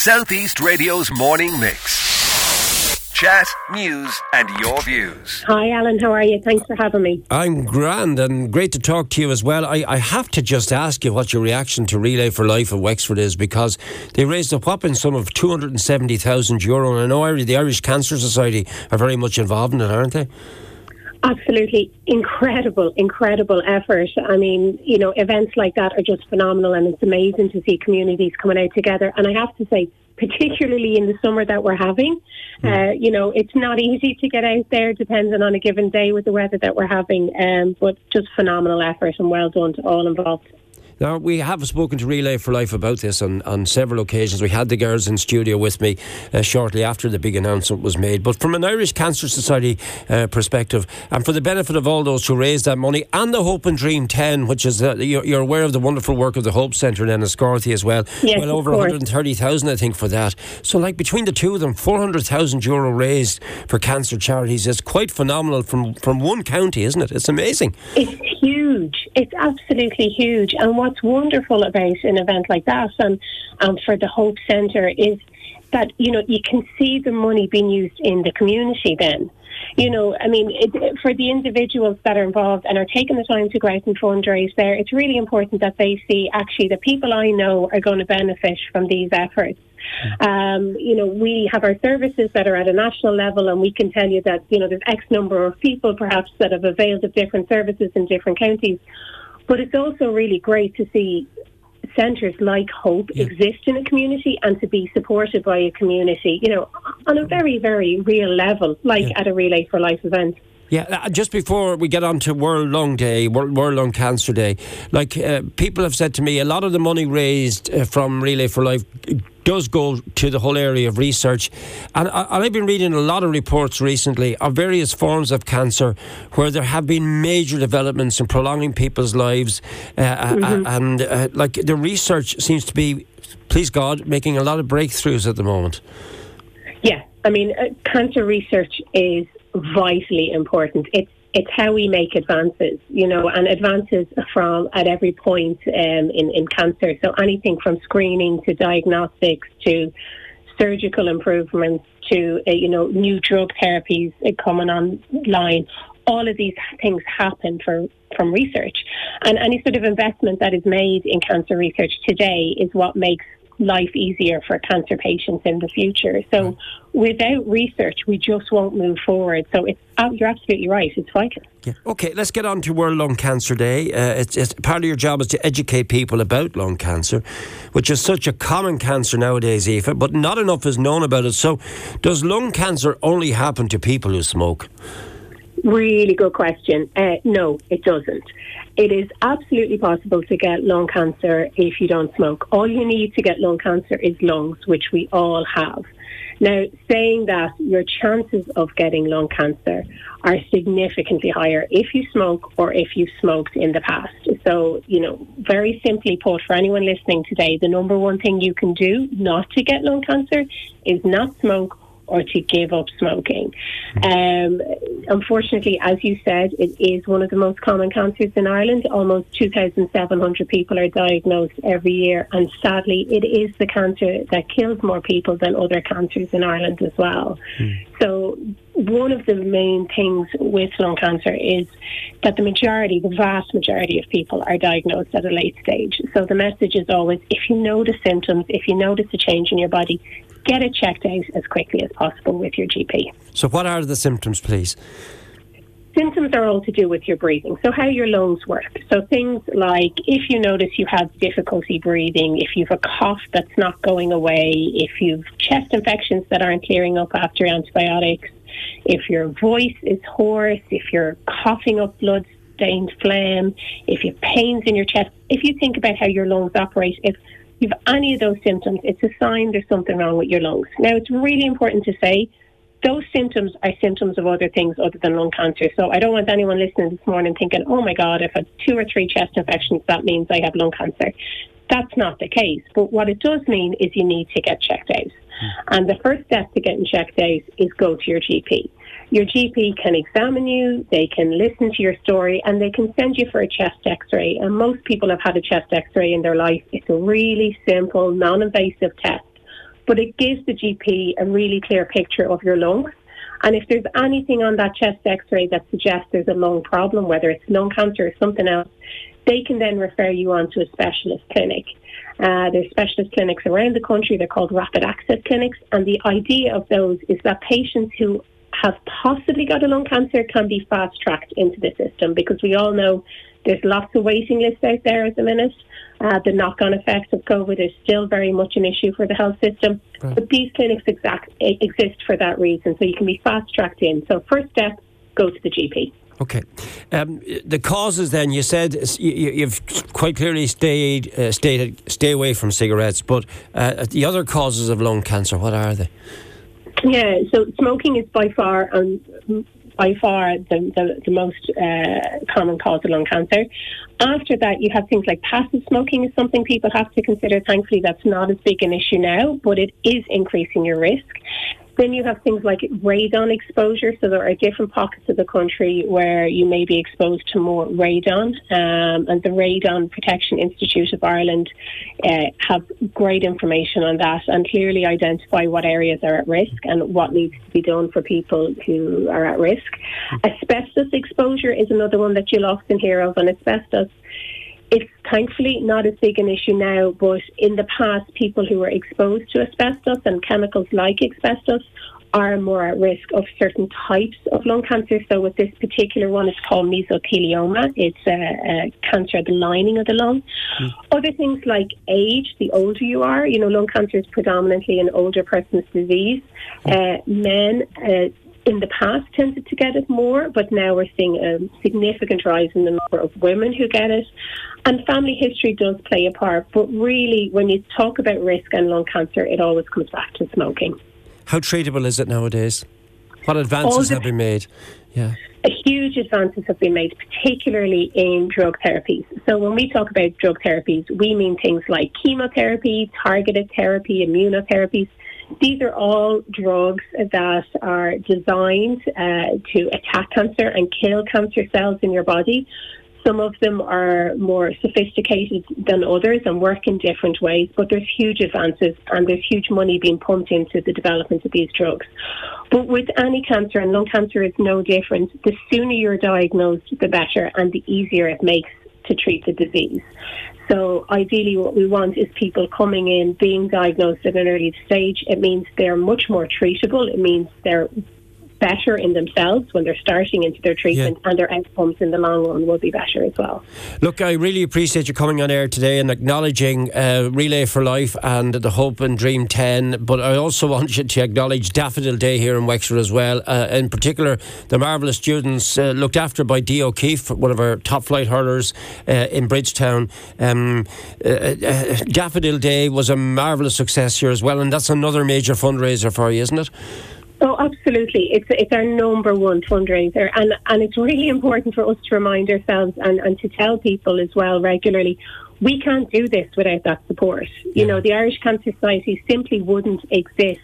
Southeast Radio's morning mix. Chat, news, and your views. Hi, Alan. How are you? Thanks for having me. I'm grand and great to talk to you as well. I, I have to just ask you what your reaction to Relay for Life at Wexford is because they raised a whopping sum of €270,000 Euro. And I know the Irish Cancer Society are very much involved in it, aren't they? Absolutely incredible, incredible effort. I mean, you know, events like that are just phenomenal, and it's amazing to see communities coming out together. And I have to say, particularly in the summer that we're having, mm. uh, you know, it's not easy to get out there, depending on a given day with the weather that we're having. Um, but just phenomenal effort, and well done to all involved. Now, we have spoken to Relay for Life about this on, on several occasions. We had the girls in studio with me uh, shortly after the big announcement was made. But from an Irish Cancer Society uh, perspective, and for the benefit of all those who raised that money, and the Hope and Dream 10, which is, uh, you're, you're, aware of the wonderful work of the Hope Centre in Enniscorthy as well. Yes, well over 130,000, I think, for that. So, like, between the two of them, 400,000 euro raised for cancer charities is quite phenomenal from, from one county, isn't it? It's amazing. It's huge. It's absolutely huge. And what's wonderful about an event like that and um, for the Hope Centre is that, you know, you can see the money being used in the community then. You know, I mean, it, for the individuals that are involved and are taking the time to go out and fundraise there, it's really important that they see actually the people I know are going to benefit from these efforts. Um, you know, we have our services that are at a national level, and we can tell you that you know there's X number of people perhaps that have availed of different services in different counties. But it's also really great to see centres like Hope yeah. exist in a community and to be supported by a community, you know, on a very, very real level, like yeah. at a Relay for Life event. Yeah, uh, just before we get on to World Lung Day, World, World Lung Cancer Day, like uh, people have said to me, a lot of the money raised uh, from Relay for Life does go to the whole area of research. And, I, and I've been reading a lot of reports recently of various forms of cancer where there have been major developments in prolonging people's lives. Uh, uh mm-hmm. And uh, like the research seems to be, please God, making a lot of breakthroughs at the moment. Yeah, I mean, uh, cancer research is vitally important. It's it's how we make advances, you know, and advances from at every point um, in in cancer. So anything from screening to diagnostics to surgical improvements to uh, you know new drug therapies coming online. All of these things happen for, from research, and any sort of investment that is made in cancer research today is what makes life easier for cancer patients in the future. So without research, we just won't move forward. So it's, oh, you're absolutely right. It's vital. Yeah. Okay, let's get on to World Lung Cancer Day. Uh, it's, it's, part of your job is to educate people about lung cancer, which is such a common cancer nowadays, Aoife, but not enough is known about it. So, does lung cancer only happen to people who smoke? Really good question. Uh, no, it doesn't. It is absolutely possible to get lung cancer if you don't smoke. All you need to get lung cancer is lungs, which we all have. Now, saying that your chances of getting lung cancer are significantly higher if you smoke or if you've smoked in the past. So, you know, very simply put, for anyone listening today, the number one thing you can do not to get lung cancer is not smoke or to give up smoking. Um, unfortunately, as you said, it is one of the most common cancers in Ireland. Almost 2,700 people are diagnosed every year, and sadly, it is the cancer that kills more people than other cancers in Ireland as well. Mm. So, one of the main things with lung cancer is that the majority, the vast majority of people are diagnosed at a late stage. So the message is always if you notice symptoms, if you notice a change in your body, get it checked out as quickly as possible with your GP. So, what are the symptoms, please? Symptoms are all to do with your breathing, so how your lungs work. So, things like if you notice you have difficulty breathing, if you've a cough that's not going away, if you've chest infections that aren't clearing up after antibiotics, if your voice is hoarse, if you're coughing up blood stained phlegm, if you have pains in your chest, if you think about how your lungs operate, if you have any of those symptoms, it's a sign there's something wrong with your lungs. Now, it's really important to say those symptoms are symptoms of other things other than lung cancer. So I don't want anyone listening this morning thinking, oh my God, if I have two or three chest infections, that means I have lung cancer. That's not the case. But what it does mean is you need to get checked out. And the first step to getting checked out is go to your GP. Your GP can examine you, they can listen to your story, and they can send you for a chest x ray. And most people have had a chest x ray in their life. It's a really simple, non invasive test but it gives the GP a really clear picture of your lungs. And if there's anything on that chest x ray that suggests there's a lung problem, whether it's lung cancer or something else, they can then refer you on to a specialist clinic. Uh, there's specialist clinics around the country. They're called rapid access clinics. And the idea of those is that patients who have possibly got a lung cancer can be fast tracked into the system because we all know there's lots of waiting lists out there at the minute. Uh, the knock on effects of COVID is still very much an issue for the health system. Right. But these clinics exact, exist for that reason. So you can be fast tracked in. So, first step, go to the GP. Okay. Um, the causes then, you said you, have quite clearly stayed, uh, stated stay away from cigarettes, but uh, the other causes of lung cancer, what are they? Yeah, so smoking is by far um, by far the, the, the most uh, common cause of lung cancer. After that, you have things like passive smoking is something people have to consider. Thankfully, that's not as big an issue now, but it is increasing your risk. Then you have things like radon exposure. So there are different pockets of the country where you may be exposed to more radon. Um, and the Radon Protection Institute of Ireland uh, have great information on that and clearly identify what areas are at risk and what needs to be done for people who are at risk. Asbestos exposure is another one that you'll often hear of. And asbestos it's thankfully not as big an issue now, but in the past, people who were exposed to asbestos and chemicals like asbestos are more at risk of certain types of lung cancer. So, with this particular one, it's called mesothelioma. It's a, a cancer of the lining of the lung. Mm. Other things like age, the older you are, you know, lung cancer is predominantly an older person's disease. Uh, men, uh, in the past tended to get it more, but now we're seeing a significant rise in the number of women who get it. And family history does play a part, but really, when you talk about risk and lung cancer, it always comes back to smoking. How treatable is it nowadays? What advances the, have been made? Yeah. Huge advances have been made, particularly in drug therapies. So, when we talk about drug therapies, we mean things like chemotherapy, targeted therapy, immunotherapies. These are all drugs that are designed uh, to attack cancer and kill cancer cells in your body. Some of them are more sophisticated than others and work in different ways, but there's huge advances and there's huge money being pumped into the development of these drugs. But with any cancer, and lung cancer is no different, the sooner you're diagnosed, the better, and the easier it makes to treat the disease. So ideally what we want is people coming in, being diagnosed at an early stage. It means they're much more treatable. It means they're better in themselves when they're starting into their treatment yeah. and their outcomes in the long run will be better as well. Look, I really appreciate you coming on air today and acknowledging uh, Relay for Life and the Hope and Dream 10, but I also want you to acknowledge Daffodil Day here in Wexford as well. Uh, in particular, the marvellous students uh, looked after by Dee O'Keeffe, one of our top flight hurlers uh, in Bridgetown. Um, uh, uh, Daffodil Day was a marvellous success here as well, and that's another major fundraiser for you, isn't it? Oh, absolutely. It's it's our number one fundraiser, and and it's really important for us to remind ourselves and and to tell people as well regularly. We can't do this without that support. You know, the Irish Cancer Society simply wouldn't exist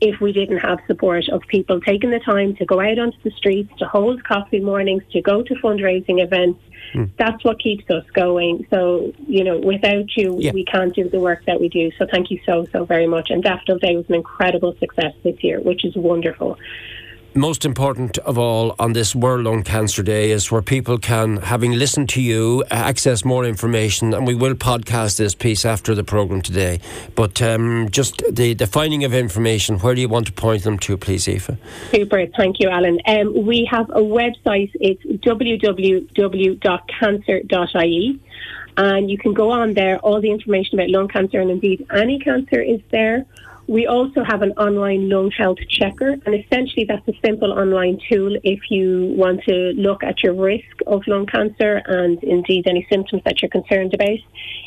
if we didn't have support of people taking the time to go out onto the streets, to hold coffee mornings, to go to fundraising events. Mm. That's what keeps us going. So, you know, without you, yeah. we can't do the work that we do. So, thank you so, so very much. And Daffodil Day was an incredible success this year, which is wonderful most important of all on this World Lung Cancer Day is where people can, having listened to you, access more information. And we will podcast this piece after the programme today. But um, just the, finding of information, where do you want to point them to, please, Aoife? Super. Thank you, Alan. Um, we have a website. It's www.cancer.ie. And you can go on there. All the information about lung cancer and indeed any cancer is there. We also have an online lung health checker, and essentially that's a simple online tool if you want to look at your risk of lung cancer and indeed any symptoms that you're concerned about.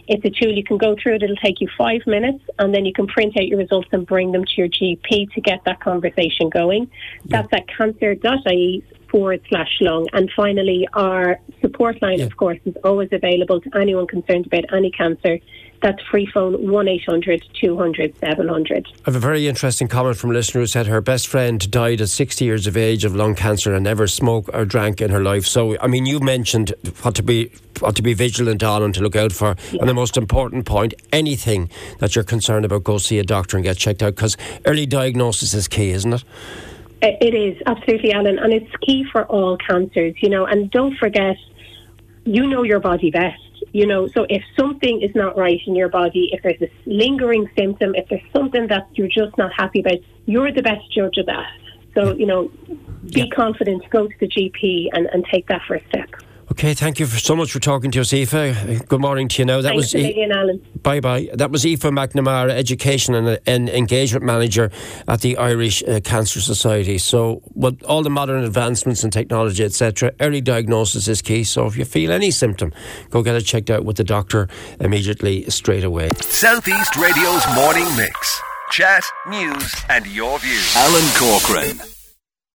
It's a tool you can go through it, it'll take you five minutes, and then you can print out your results and bring them to your GP to get that conversation going. Yeah. That's at cancer.ie forward slash lung. And finally, our support line, yeah. of course, is always available to anyone concerned about any cancer That's free phone 1 800 200 700. I have a very interesting comment from a listener who said her best friend died at 60 years of age of lung cancer and never smoked or drank in her life. So, I mean, you mentioned what to be what to be vigilant on and to look out for. Yeah. And the most important point anything that you're concerned about, go see a doctor and get checked out because early diagnosis is key, isn't it? It is, absolutely, Alan. And it's key for all cancers, you know. And don't forget, you know your body best you know, so if something is not right in your body, if there's a lingering symptom, if there's something that you're just not happy about, you're the best judge of that. So, you know, be yeah. confident, go to the GP and, and take that first step. Okay, thank you for, so much for talking to us, Aoife. Good morning to you now. That Thanks was million, Alan. Bye bye. That was Aoife McNamara, Education and, and Engagement Manager at the Irish uh, Cancer Society. So, with all the modern advancements in technology, etc., early diagnosis is key. So, if you feel any symptom, go get it checked out with the doctor immediately, straight away. Southeast Radio's morning mix. Chat, news, and your views. Alan Corcoran.